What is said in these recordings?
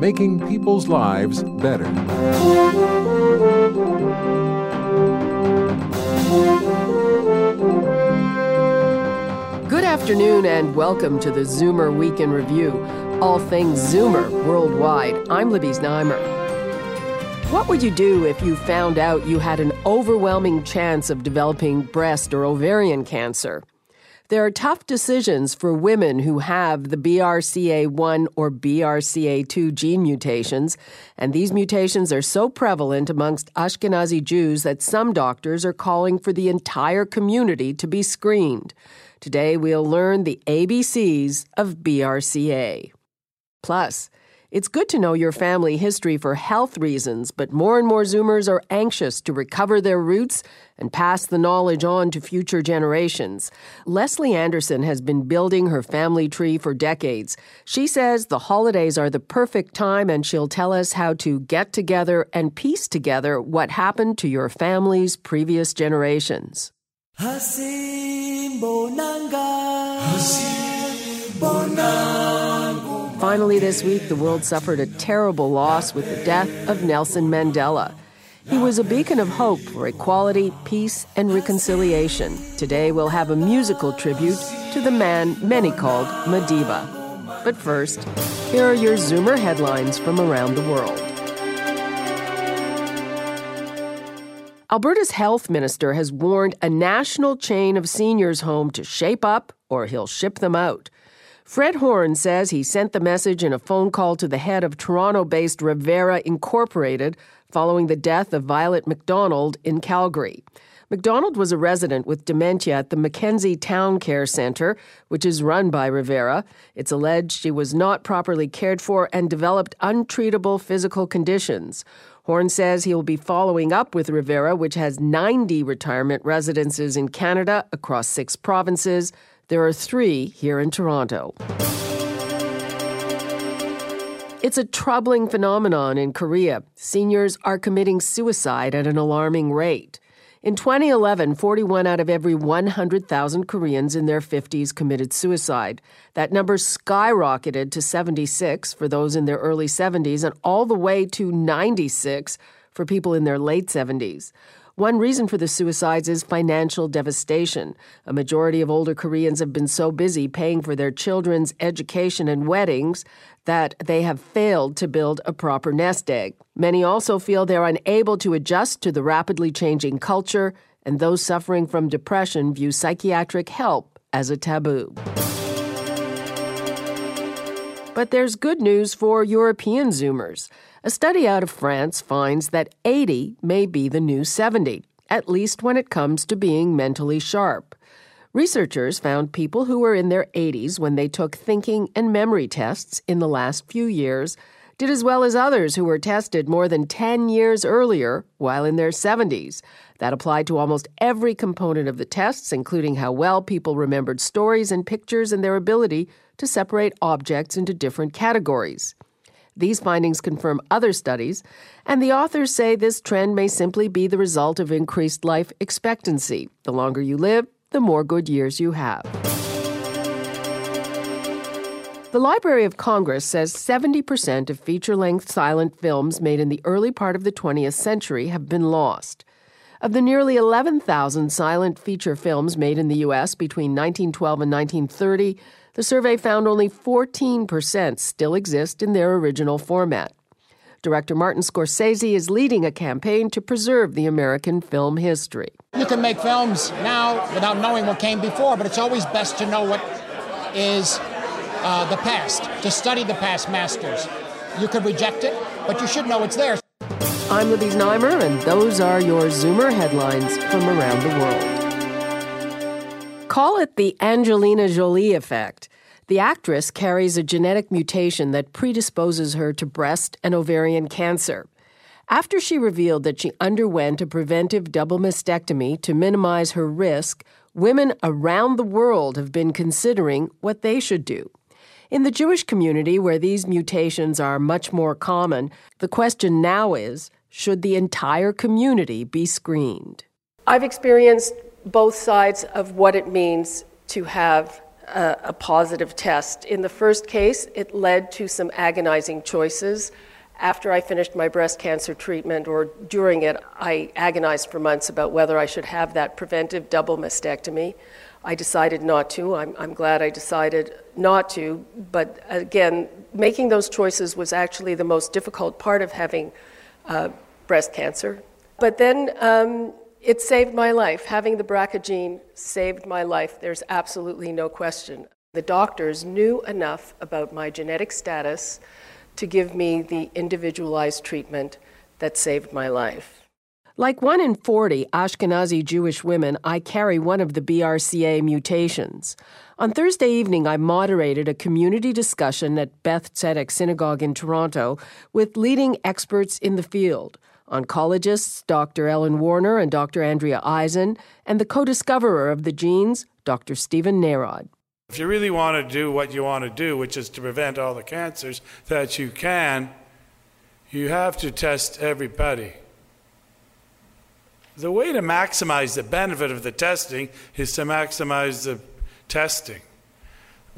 making people's lives better. Good afternoon and welcome to the Zoomer Week in Review. All things Zoomer worldwide. I'm Libby Znaimer. What would you do if you found out you had an overwhelming chance of developing breast or ovarian cancer? There are tough decisions for women who have the BRCA1 or BRCA2 gene mutations, and these mutations are so prevalent amongst Ashkenazi Jews that some doctors are calling for the entire community to be screened. Today we'll learn the ABCs of BRCA. Plus, it's good to know your family history for health reasons, but more and more Zoomers are anxious to recover their roots and pass the knowledge on to future generations. Leslie Anderson has been building her family tree for decades. She says the holidays are the perfect time, and she'll tell us how to get together and piece together what happened to your family's previous generations. Finally, this week, the world suffered a terrible loss with the death of Nelson Mandela. He was a beacon of hope for equality, peace, and reconciliation. Today, we'll have a musical tribute to the man many called Madiba. But first, here are your Zoomer headlines from around the world. Alberta's health minister has warned a national chain of seniors' home to shape up or he'll ship them out. Fred Horne says he sent the message in a phone call to the head of Toronto based Revera Incorporated following the death of Violet McDonald in Calgary. McDonald was a resident with dementia at the McKenzie Towne Care Centre, which is run by Revera. It's alleged she was not properly cared for and developed untreatable physical conditions. Horne says he will be following up with Revera, which has 90 retirement residences in Canada across six provinces. There are three here in Toronto. It's a troubling phenomenon in Korea. Seniors are committing suicide at an alarming rate. In 2011, 41 out of every 100,000 Koreans in their 50s committed suicide. That number skyrocketed to 76 for those in their early 70s and all the way to 96 for people in their late 70s. One reason for the suicides is financial devastation. A majority of older Koreans have been so busy paying for their children's education and weddings that they have failed to build a proper nest egg. Many also feel they're unable to adjust to the rapidly changing culture, and those suffering from depression view psychiatric help as a taboo. But there's good news for European Zoomers. A study out of France finds that 80 may be the new 70, at least when it comes to being mentally sharp. Researchers found people who were in their 80s when they took thinking and memory tests in the last few years did as well as others who were tested more than 10 years earlier while in their 70s. That applied to almost every component of the tests, including how well people remembered stories and pictures and their ability to separate objects into different categories. These findings confirm other studies, and the authors say this trend may simply be the result of increased life expectancy. The longer you live, the more good years you have. The Library of Congress says 70% of feature length silent films made in the early part of the 20th century have been lost. Of the nearly 11,000 silent feature films made in the U.S. between 1912 and 1930, the survey found only 14% still exist in their original format. Director Martin Scorsese is leading a campaign to preserve the American film history. You can make films now without knowing what came before, but it's always best to know what is uh, the past, to study the past masters. You could reject it, but you should know it's there. I'm Libby Znaimer, and those are your Zoomer headlines from around the world. Call it the Angelina Jolie effect. The actress carries a genetic mutation that predisposes her to breast and ovarian cancer. after she revealed that she underwent a preventive double mastectomy to minimize her risk, women around the world have been considering what they should do. In the Jewish community, where these mutations are much more common, the question now is should the entire community be screened? I've experienced both sides of what it means to have a, a, positive test. In the first case, it led to some agonizing choices. After I finished my breast cancer treatment or during it, I agonized for months about whether I should have that preventive double mastectomy. I decided not to. I'm, I'm glad I decided not to. But again, making those choices was actually the most difficult part of having uh, breast cancer. But then um, it saved my life. Having the BRCA gene saved my life. There's absolutely no question. The doctors knew enough about my genetic status to give me the individualized treatment that saved my life. Like one in 40 Ashkenazi Jewish women, I carry one of the BRCA mutations. On Thursday evening, I moderated a community discussion at Beth Tzedec Synagogue in Toronto with leading experts in the field oncologists Dr. Ellen Warner and Dr. Andrea Eisen, and the co discoverer of the genes, Dr. Steven Narod. If you really want to do what you want to do, which is to prevent all the cancers that you can, you have to test everybody. The way to maximize the benefit of the testing is to maximize the testing.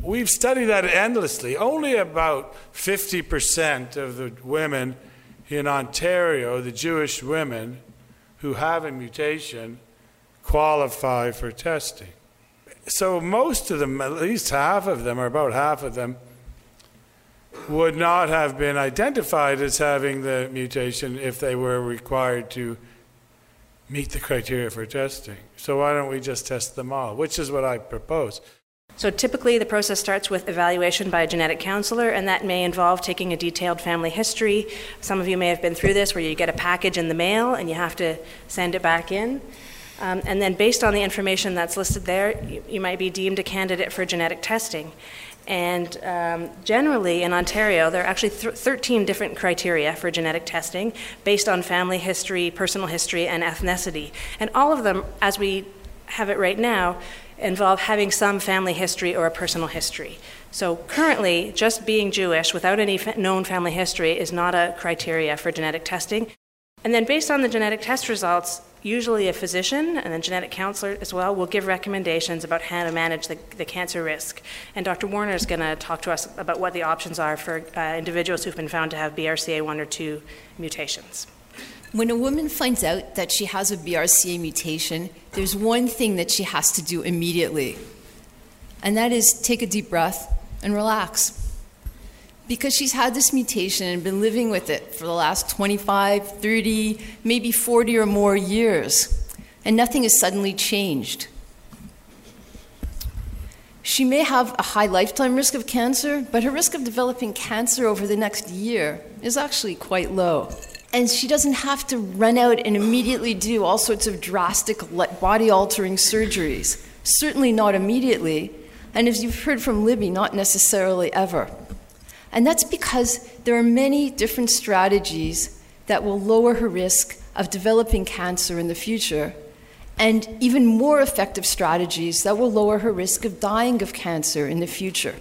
We've studied that endlessly. Only about 50% of the women in Ontario, the Jewish women who have a mutation qualify for testing. So most of them, at least half of them, or about half of them, would not have been identified as having the mutation if they were required to meet the criteria for testing. So why don't we just test them all, which is what I propose. So typically, the process starts with evaluation by a genetic counselor, and that may involve taking a detailed family history. Some of you may have been through this where you get a package in the mail and you have to send it back in. Um, and then, based on the information that's listed there, you, you, might be deemed a candidate for genetic testing. And um, generally, in Ontario, there are actually th- 13 different criteria for genetic testing based on family history, personal history, and ethnicity. And all of them, as we have it right now, involve having some family history or a personal history. So currently, just being Jewish without any known family history is not a criteria for genetic testing. And then, based on the genetic test results, usually a physician and a genetic counselor as well will give recommendations about how to manage the, the cancer risk. And Dr. Warner is going to talk to us about what the options are for uh, individuals who've been found to have BRCA1 or 2 mutations. When a woman finds out that she has a BRCA mutation, there's one thing that she has to do immediately, and that is take a deep breath and relax. Because she's had this mutation and been living with it for the last 25, 30, maybe 40 or more years, and nothing has suddenly changed. She may have a high lifetime risk of cancer, but her risk of developing cancer over the next year is actually quite low. And she doesn't have to run out and immediately do all sorts of drastic body altering surgeries. Certainly not immediately. And as you've heard from Libby, not necessarily ever. And that's because there are many different strategies that will lower her risk of developing cancer in the future, and even more effective strategies that will lower her risk of dying of cancer in the future.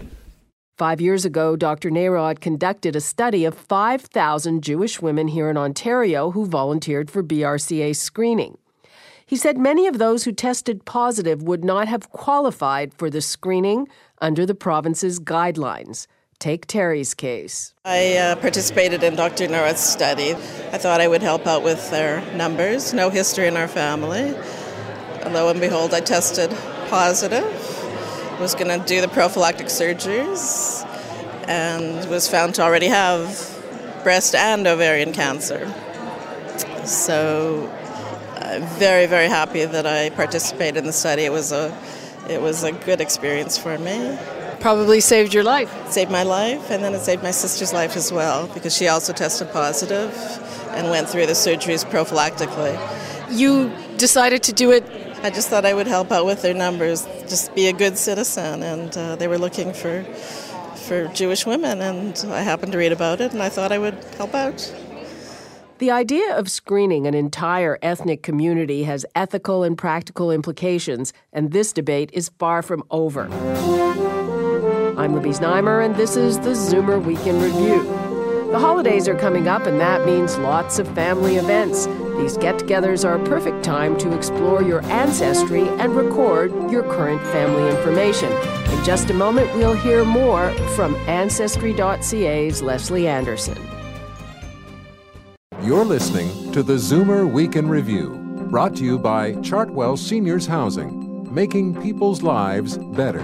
Five years ago, Dr. Narod conducted a study of 5,000 Jewish women here in Ontario who volunteered for BRCA screening. He said many of those who tested positive would not have qualified for the screening under the province's guidelines. Take Terry's case. I uh, participated in Dr. Narod's study. I thought I would help out with their numbers. No history in our family. Lo and behold, I tested positive was going to do the prophylactic surgeries and was found to already have breast and ovarian cancer. So, I'm very, very happy that I participated in the study. It was a, it was a good experience for me. Probably saved your life. saved my life, and then it saved my sister's life as well because she also tested positive and went through the surgeries prophylactically. You decided to do it I just thought I would help out with their numbers, just be a good citizen, and uh, they were looking for for Jewish women, and I happened to read about it, and I thought I would help out. The idea of screening an entire ethnic community has ethical and practical implications, and this debate is far from over. I'm Libby Znaimer, and this is the Zoomer Week in Review. The holidays are coming up, and that means lots of family events. These get togethers are a perfect time to explore your ancestry and record your current family information. In just a moment, we'll hear more from Ancestry.ca's Leslie Anderson. You're listening to the Zoomer Week in Review, brought to you by Chartwell Seniors Housing, making people's lives better.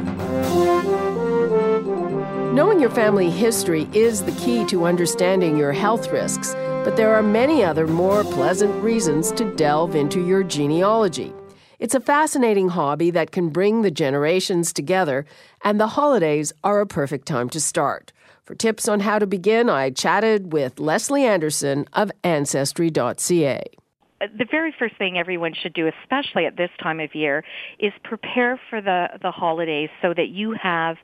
Knowing your family history is the key to understanding your health risks, but there are many other more pleasant reasons to delve into your genealogy. It's a fascinating hobby that can bring the generations together, and the holidays are a perfect time to start. For tips on how to begin, I chatted with Leslie Anderson of Ancestry.ca. The very first thing everyone should do, especially at this time of year, is prepare for the, the holidays so that you have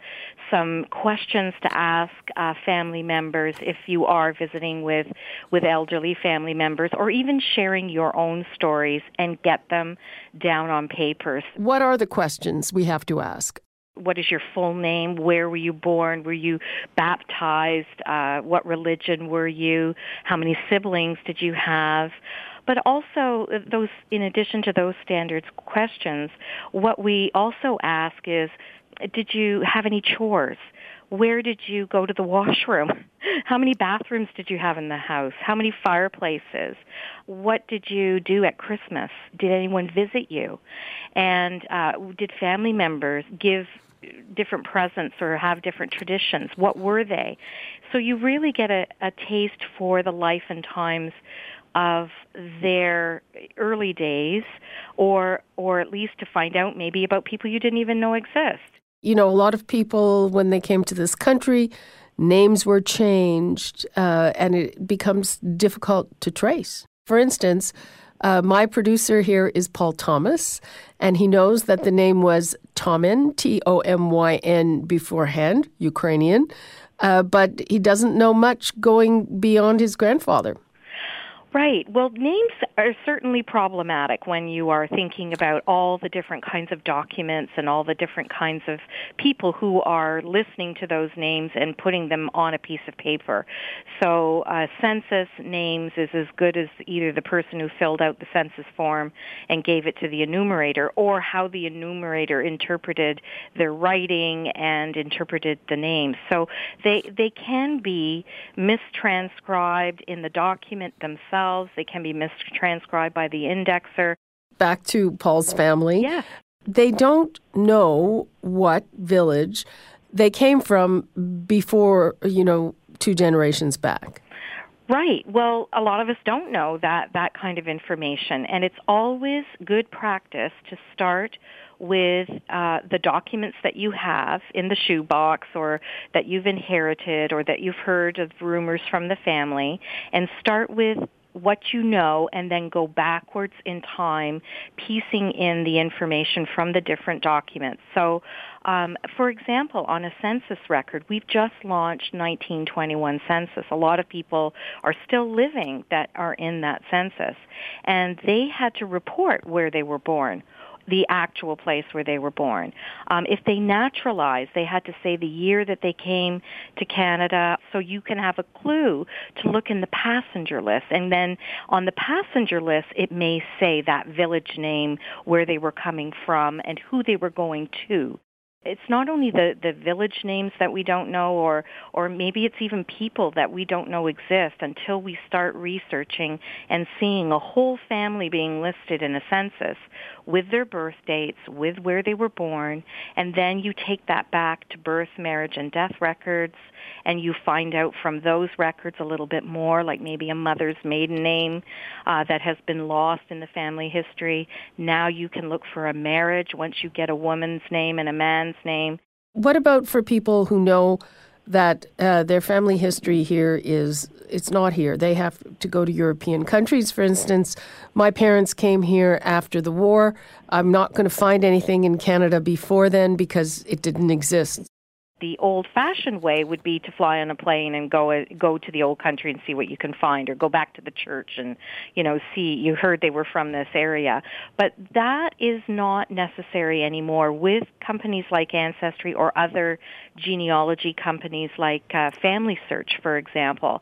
some questions to ask uh, family members if you are visiting with, with elderly family members or even sharing your own stories and get them down on papers. What are the questions we have to ask? what is your full name? Where were you born? Were you baptized? Uh, what religion were you? How many siblings did you have? But also, uh, those in addition to those standards questions, what we also ask is, did you have any chores? Where did you go to the washroom? How many bathrooms did you have in the house? How many fireplaces? What did you do at Christmas? Did anyone visit you? And uh, did family members give different presents or have different traditions? What were they? So you really get a, a taste for the life and times of their early days or or at least to find out maybe about people you didn't even know exist. You know, a lot of people when they came to this country, names were changed uh, and it becomes difficult to trace. For instance, uh, my producer here is Paul Thomas, and he knows that the name was Tomyn, T O M Y N, beforehand, Ukrainian, uh, but he doesn't know much going beyond his grandfather. Right. Well, names are certainly problematic when you are thinking about all the different kinds of documents and all the different kinds of people who are listening to those names and putting them on a piece of paper. So, uh, census names is as good as either the person who filled out the census form and gave it to the enumerator or how the enumerator interpreted their writing and interpreted the names. So, they they can be mistranscribed in the document themselves themselves. They can be mistranscribed by the indexer. Back to Paul's family. Yeah. They don't know what village they came from before, you know, two generations back. Right. Well, a lot of us don't know that that kind of information, and it's always good practice to start with uh, the documents that you have in the shoebox or that you've inherited or that you've heard of rumors from the family and start with what you know and then go backwards in time, piecing in the information from the different documents. So, um, for example, on a census record, we've just launched 1921 census. A lot of people are still living that are in that census, and they had to report where they were born the actual place where they were born. Um, if they naturalized, they had to say the year that they came to Canada, so you can have a clue to look in the passenger list. And then on the passenger list, it may say that village name, where they were coming from, and who they were going to it's not only the, the village names that we don't know or or maybe it's even people that we don't know exist until we start researching and seeing a whole family being listed in a census with their birth dates, with where they were born, and then you take that back to birth, marriage, and death records, and you find out from those records a little bit more, like maybe a mother's maiden name uh, that has been lost in the family history. Now you can look for a marriage once you get a woman's name and a man's name. What about for people who know that uh, their family history here is it's not here. They have to go to European countries. For instance, my parents came here after the war. I'm not going to find anything in Canada before then because it didn't exist the old-fashioned way would be to fly on a plane and go go to the old country and see what you can find, or go back to the church and you know see. You heard they were from this area, but that is not necessary anymore with companies like Ancestry or other genealogy companies like uh, Family Search, for example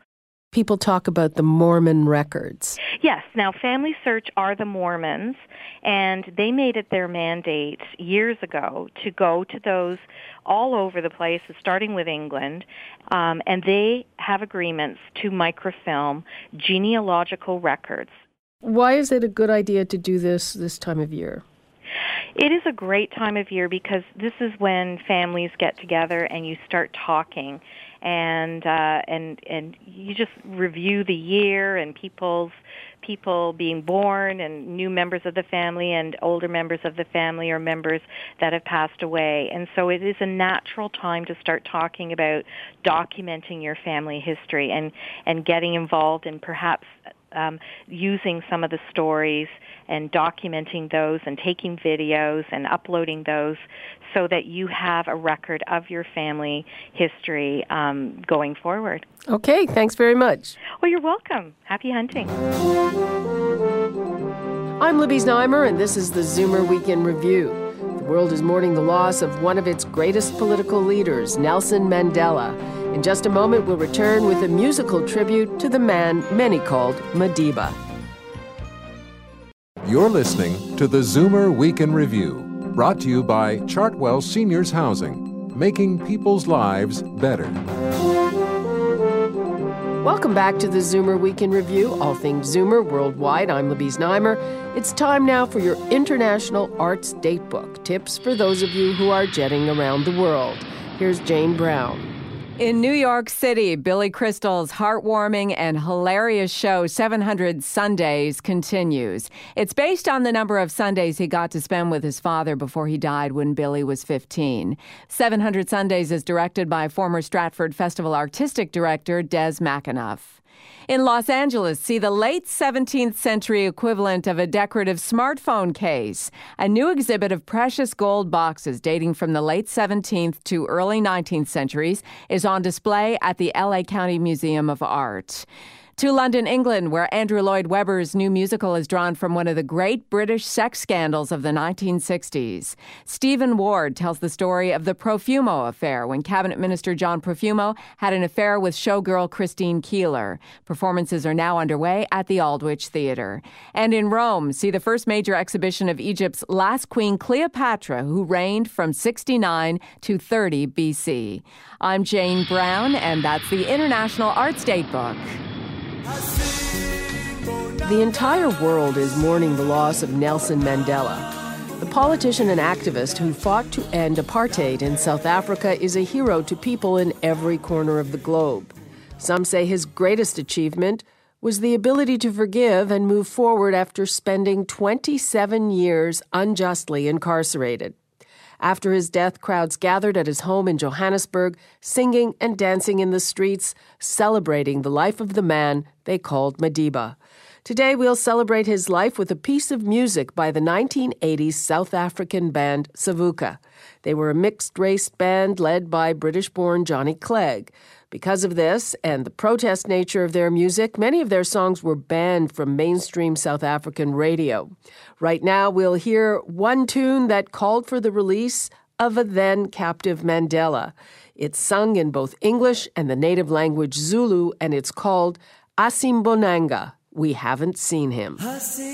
people talk about the Mormon records. Yes. Now, Family Search are the Mormons, and they made it their mandate years ago to go to those all over the place, starting with England, um, and they have agreements to microfilm genealogical records. Why is it a good idea to do this this time of year? It is a great time of year because this is when families get together and you start talking and uh, and and you just review the year and people's people being born and new members of the family and older members of the family or members that have passed away. And so it is a natural time to start talking about documenting your family history and and getting involved in perhaps um, using some of the stories and documenting those and taking videos and uploading those so that you have a record of your family history um, going forward. Okay, thanks very much. Well, you're welcome. Happy hunting. I'm Libby Znaimer, and this is the Zoomer Week in Review. World is mourning the loss of one of its greatest political leaders, Nelson Mandela. In just a moment, we'll return with a musical tribute to the man many called Madiba. You're listening to the Zoomer Week in Review, brought to you by Chartwell Seniors Housing, making people's lives better. Welcome back to the Zoomer Week in Review, all things Zoomer worldwide. I'm Libby Znaimer. It's time now for your International Arts Datebook tips for those of you who are jetting around the world. Here's Jane Brown. In New York City, Billy Crystal's heartwarming and hilarious show 700 Sundays continues. It's based on the number of Sundays he got to spend with his father before he died when Billy was 15. 700 Sundays is directed by former Stratford Festival artistic director Des McAnuff. In Los Angeles, see the late 17th century equivalent of a decorative smartphone case. A new exhibit of precious gold boxes dating from the late 17th to early 19th centuries is on display at the LA County Museum of Art. To London, England, where Andrew Lloyd Webber's new musical is drawn from one of the great British sex scandals of the 1960s. Stephen Ward tells the story of the Profumo affair when Cabinet Minister John Profumo had an affair with showgirl Christine Keeler. Performances are now underway at the Aldwych Theater. And in Rome, see the first major exhibition of Egypt's last queen Cleopatra, who reigned from 69 to 30 BC. I'm Jane Brown, and that's the International Arts Datebook. The entire world is mourning the loss of Nelson Mandela. The politician and activist who fought to end apartheid in South Africa is a hero to people in every corner of the globe. Some say his greatest achievement was the ability to forgive and move forward after spending 27 years unjustly incarcerated. After his death, crowds gathered at his home in Johannesburg, singing and dancing in the streets, celebrating the life of the man they called Madiba. Today, we'll celebrate his life with a piece of music by the 1980s South African band Savuka. They were a mixed race band led by British born Johnny Clegg. Because of this and the protest nature of their music, many of their songs were banned from mainstream South African radio. Right now, we'll hear one tune that called for the release of a then captive Mandela. It's sung in both English and the native language Zulu, and it's called Asimbonanga. We haven't seen him. Asimbonanga.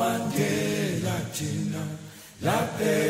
Mandela laphe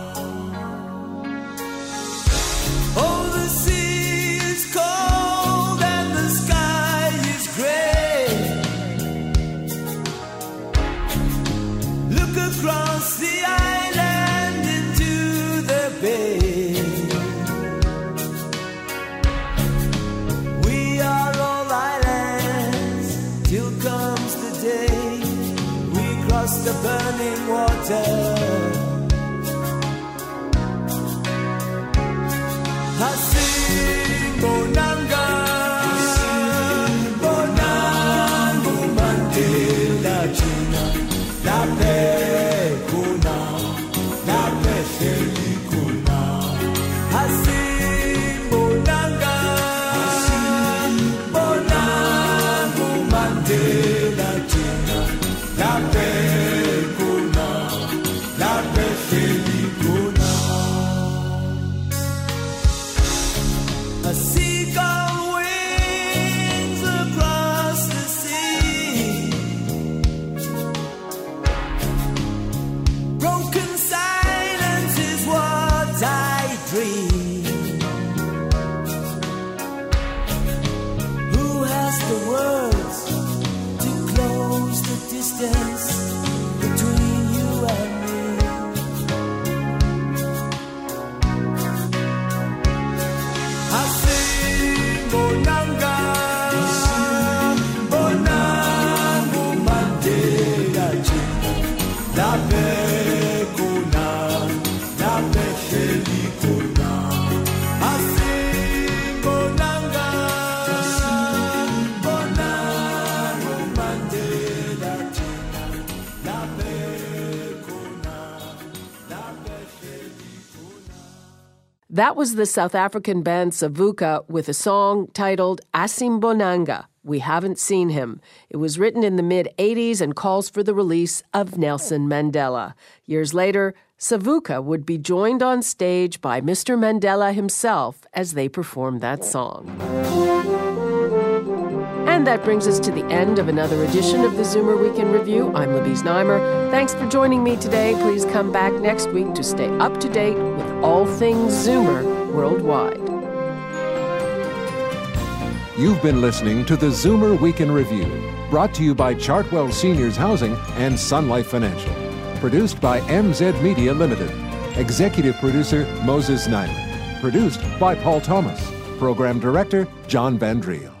Till comes the day we cross the burning water. That was the South African band Savuka with a song titled Asimbonanga. We haven't seen him. It was written in the mid 80s and calls for the release of Nelson Mandela. Years later, Savuka would be joined on stage by Mr. Mandela himself as they performed that song. And that brings us to the end of another edition of the Zoomer Week in Review. I'm Libby Znaimer. Thanks for joining me today. Please come back next week to stay up to date with all things Zoomer worldwide. You've been listening to the Zoomer Week in Review, brought to you by Chartwell Seniors Housing and Sun Life Financial. Produced by MZ Media Limited. Executive producer Moses Znaimer. Produced by Paul Thomas. Program director John Vandriel.